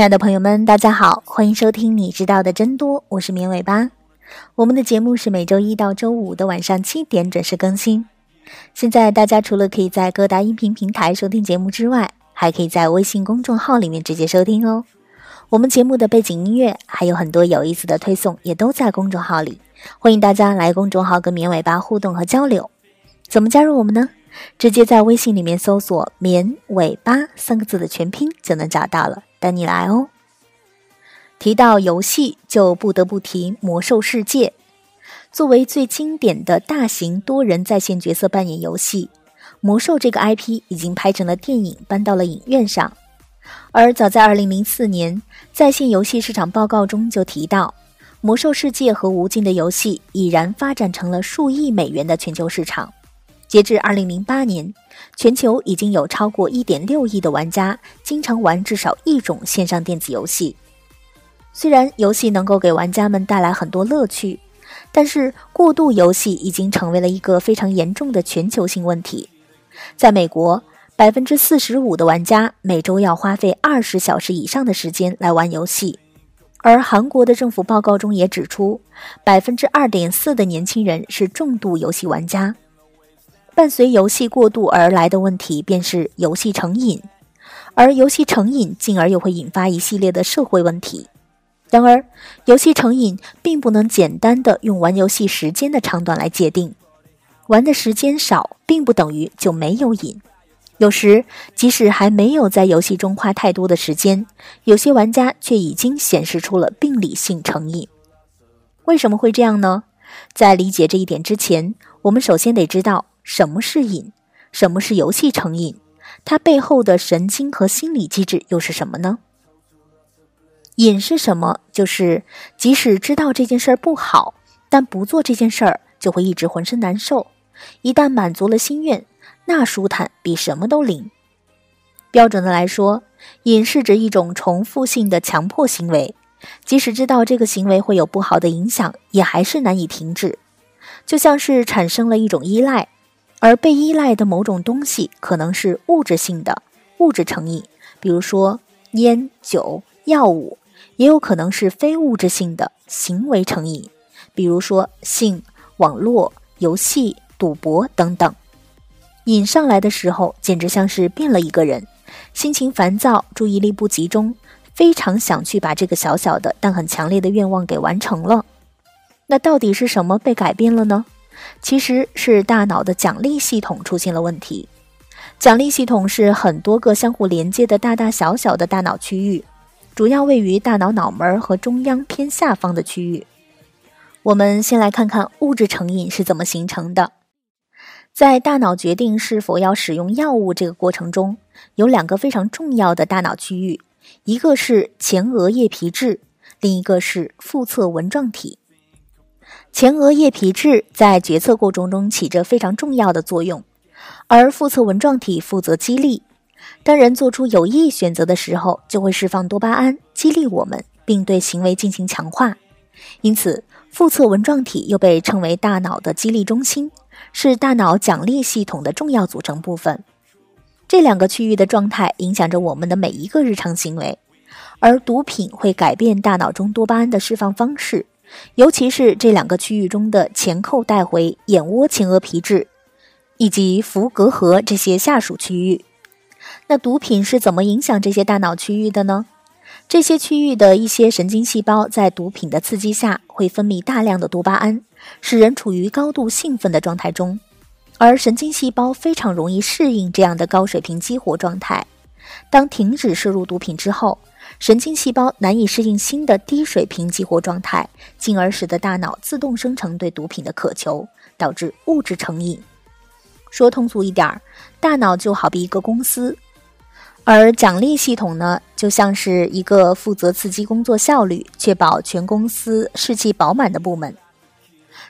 亲爱的朋友们，大家好，欢迎收听《你知道的真多》，我是绵尾巴。我们的节目是每周一到周五的晚上七点准时更新。现在大家除了可以在各大音频平台收听节目之外，还可以在微信公众号里面直接收听哦。我们节目的背景音乐还有很多有意思的推送，也都在公众号里。欢迎大家来公众号跟绵尾巴互动和交流。怎么加入我们呢？直接在微信里面搜索“绵尾巴”三个字的全拼就能找到了。等你来哦！提到游戏，就不得不提《魔兽世界》。作为最经典的大型多人在线角色扮演游戏，《魔兽》这个 IP 已经拍成了电影，搬到了影院上。而早在2004年，在线游戏市场报告中就提到，《魔兽世界》和《无尽的游戏》已然发展成了数亿美元的全球市场。截至2008年，全球已经有超过1.6亿的玩家经常玩至少一种线上电子游戏。虽然游戏能够给玩家们带来很多乐趣，但是过度游戏已经成为了一个非常严重的全球性问题。在美国，百分之四十五的玩家每周要花费二十小时以上的时间来玩游戏，而韩国的政府报告中也指出，百分之二点四的年轻人是重度游戏玩家。伴随游戏过度而来的问题，便是游戏成瘾，而游戏成瘾进而又会引发一系列的社会问题。然而，游戏成瘾并不能简单的用玩游戏时间的长短来界定，玩的时间少并不等于就没有瘾。有时，即使还没有在游戏中花太多的时间，有些玩家却已经显示出了病理性成瘾。为什么会这样呢？在理解这一点之前，我们首先得知道。什么是瘾？什么是游戏成瘾？它背后的神经和心理机制又是什么呢？瘾是什么？就是即使知道这件事儿不好，但不做这件事儿就会一直浑身难受。一旦满足了心愿，那舒坦比什么都灵。标准的来说，瘾是指一种重复性的强迫行为，即使知道这个行为会有不好的影响，也还是难以停止，就像是产生了一种依赖。而被依赖的某种东西可能是物质性的物质成瘾，比如说烟酒、药物；也有可能是非物质性的行为成瘾，比如说性、网络游戏、赌博等等。瘾上来的时候，简直像是变了一个人，心情烦躁，注意力不集中，非常想去把这个小小的但很强烈的愿望给完成了。那到底是什么被改变了呢？其实是大脑的奖励系统出现了问题。奖励系统是很多个相互连接的大大小小的大脑区域，主要位于大脑脑门和中央偏下方的区域。我们先来看看物质成瘾是怎么形成的。在大脑决定是否要使用药物这个过程中，有两个非常重要的大脑区域，一个是前额叶皮质，另一个是腹侧纹状体。前额叶皮质在决策过程中起着非常重要的作用，而腹侧纹状体负责激励。当人做出有意选择的时候，就会释放多巴胺，激励我们，并对行为进行强化。因此，腹侧纹状体又被称为大脑的激励中心，是大脑奖励系统的重要组成部分。这两个区域的状态影响着我们的每一个日常行为，而毒品会改变大脑中多巴胺的释放方式。尤其是这两个区域中的前扣带回、眼窝前额皮质以及伏隔核这些下属区域，那毒品是怎么影响这些大脑区域的呢？这些区域的一些神经细胞在毒品的刺激下会分泌大量的多巴胺，使人处于高度兴奋的状态中，而神经细胞非常容易适应这样的高水平激活状态。当停止摄入毒品之后，神经细胞难以适应新的低水平激活状态，进而使得大脑自动生成对毒品的渴求，导致物质成瘾。说通俗一点儿，大脑就好比一个公司，而奖励系统呢，就像是一个负责刺激工作效率、确保全公司士气饱满的部门。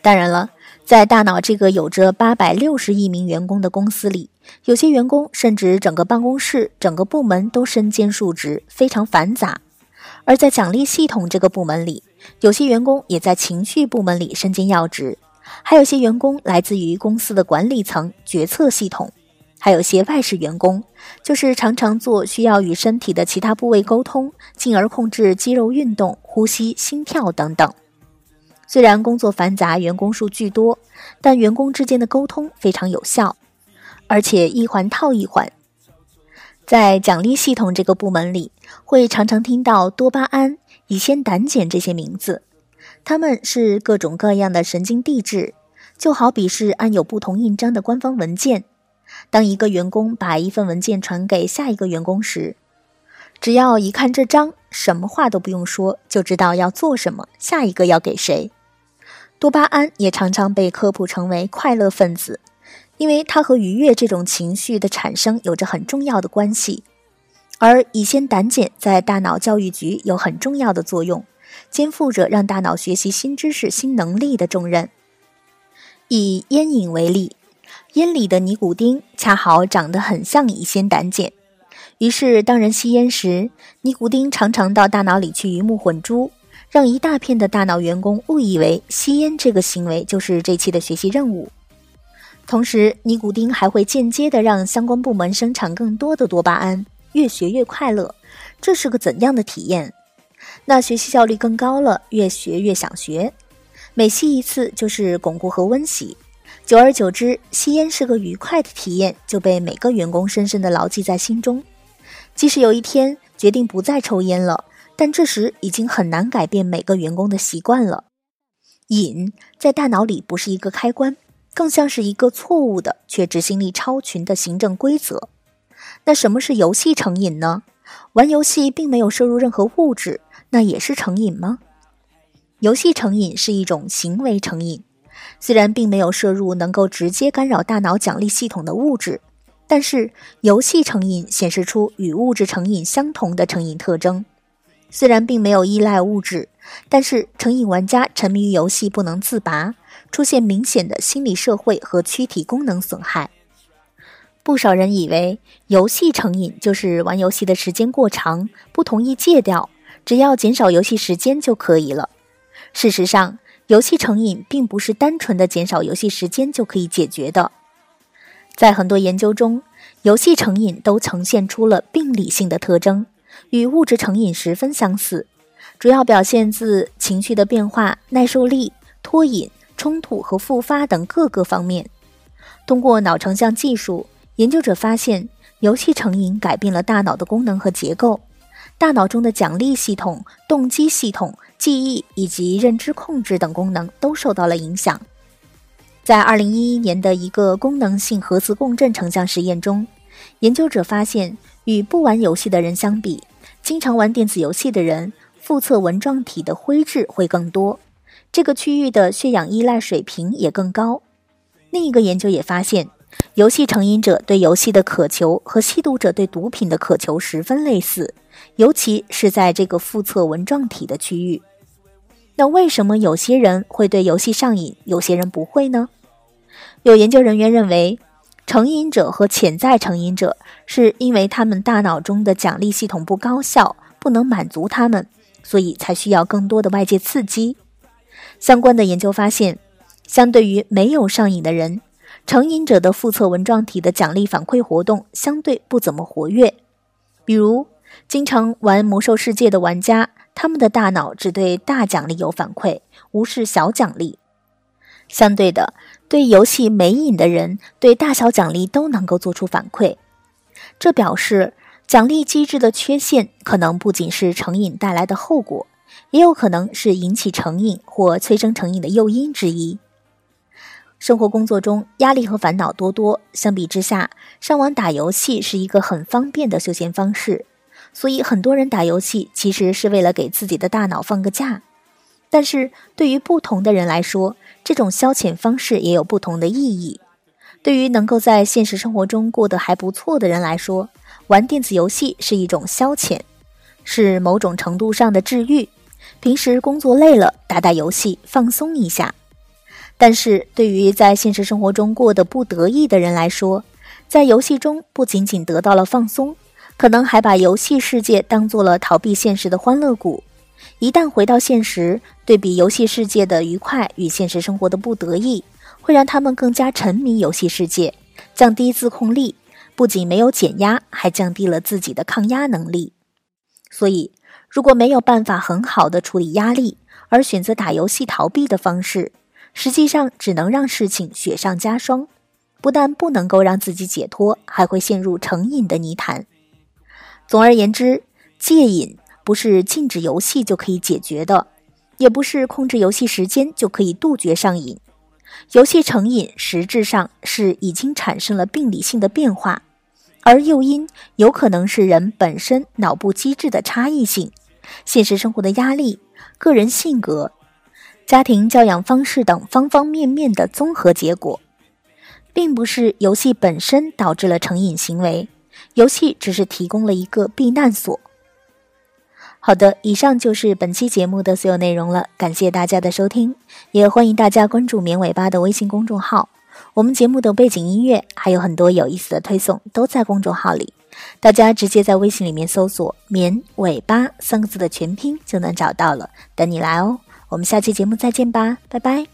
当然了。在大脑这个有着八百六十亿名员工的公司里，有些员工甚至整个办公室、整个部门都身兼数职，非常繁杂；而在奖励系统这个部门里，有些员工也在情绪部门里身兼要职，还有些员工来自于公司的管理层、决策系统，还有些外事员工，就是常常做需要与身体的其他部位沟通，进而控制肌肉运动、呼吸、心跳等等。虽然工作繁杂，员工数巨多，但员工之间的沟通非常有效，而且一环套一环。在奖励系统这个部门里，会常常听到多巴胺、乙酰胆碱这些名字，它们是各种各样的神经递质，就好比是按有不同印章的官方文件。当一个员工把一份文件传给下一个员工时，只要一看这章，什么话都不用说，就知道要做什么，下一个要给谁。多巴胺也常常被科普成为快乐分子，因为它和愉悦这种情绪的产生有着很重要的关系。而乙酰胆碱在大脑教育局有很重要的作用，肩负着让大脑学习新知识、新能力的重任。以烟瘾为例。烟里的尼古丁恰好长得很像乙酰胆碱，于是当人吸烟时，尼古丁常常到大脑里去鱼目混珠，让一大片的大脑员工误以为吸烟这个行为就是这期的学习任务。同时，尼古丁还会间接的让相关部门生产更多的多巴胺，越学越快乐。这是个怎样的体验？那学习效率更高了，越学越想学，每吸一次就是巩固和温习。久而久之，吸烟是个愉快的体验，就被每个员工深深地牢记在心中。即使有一天决定不再抽烟了，但这时已经很难改变每个员工的习惯了。瘾在大脑里不是一个开关，更像是一个错误的却执行力超群的行政规则。那什么是游戏成瘾呢？玩游戏并没有摄入任何物质，那也是成瘾吗？游戏成瘾是一种行为成瘾。虽然并没有摄入能够直接干扰大脑奖励系统的物质，但是游戏成瘾显示出与物质成瘾相同的成瘾特征。虽然并没有依赖物质，但是成瘾玩家沉迷于游戏不能自拔，出现明显的心理、社会和躯体功能损害。不少人以为游戏成瘾就是玩游戏的时间过长，不同意戒掉，只要减少游戏时间就可以了。事实上，游戏成瘾并不是单纯的减少游戏时间就可以解决的，在很多研究中，游戏成瘾都呈现出了病理性的特征，与物质成瘾十分相似，主要表现自情绪的变化、耐受力、脱瘾、冲突和复发等各个方面。通过脑成像技术，研究者发现，游戏成瘾改变了大脑的功能和结构，大脑中的奖励系统、动机系统。记忆以及认知控制等功能都受到了影响。在2011年的一个功能性核磁共振成像实验中，研究者发现，与不玩游戏的人相比，经常玩电子游戏的人，腹侧纹状体的灰质会更多，这个区域的血氧依赖水平也更高。另一个研究也发现，游戏成瘾者对游戏的渴求和吸毒者对毒品的渴求十分类似，尤其是在这个腹侧纹状体的区域。那为什么有些人会对游戏上瘾，有些人不会呢？有研究人员认为，成瘾者和潜在成瘾者是因为他们大脑中的奖励系统不高效，不能满足他们，所以才需要更多的外界刺激。相关的研究发现，相对于没有上瘾的人，成瘾者的腹侧纹状体的奖励反馈活动相对不怎么活跃。比如，经常玩魔兽世界的玩家。他们的大脑只对大奖励有反馈，无视小奖励。相对的，对游戏没瘾的人，对大小奖励都能够做出反馈。这表示奖励机制的缺陷可能不仅是成瘾带来的后果，也有可能是引起成瘾或催生成瘾的诱因之一。生活工作中压力和烦恼多多，相比之下，上网打游戏是一个很方便的休闲方式。所以，很多人打游戏其实是为了给自己的大脑放个假。但是对于不同的人来说，这种消遣方式也有不同的意义。对于能够在现实生活中过得还不错的人来说，玩电子游戏是一种消遣，是某种程度上的治愈。平时工作累了，打打游戏放松一下。但是对于在现实生活中过得不得意的人来说，在游戏中不仅仅得到了放松。可能还把游戏世界当做了逃避现实的欢乐谷，一旦回到现实，对比游戏世界的愉快与现实生活的不得意，会让他们更加沉迷游戏世界，降低自控力，不仅没有减压，还降低了自己的抗压能力。所以，如果没有办法很好的处理压力，而选择打游戏逃避的方式，实际上只能让事情雪上加霜，不但不能够让自己解脱，还会陷入成瘾的泥潭。总而言之，戒瘾不是禁止游戏就可以解决的，也不是控制游戏时间就可以杜绝上瘾。游戏成瘾实质上是已经产生了病理性的变化。而诱因有可能是人本身脑部机制的差异性、现实生活的压力、个人性格、家庭教养方式等方方面面的综合结果，并不是游戏本身导致了成瘾行为，游戏只是提供了一个避难所。好的，以上就是本期节目的所有内容了，感谢大家的收听，也欢迎大家关注“绵尾巴”的微信公众号。我们节目的背景音乐还有很多有意思的推送，都在公众号里，大家直接在微信里面搜索“绵尾巴”三个字的全拼就能找到了，等你来哦。我们下期节目再见吧，拜拜。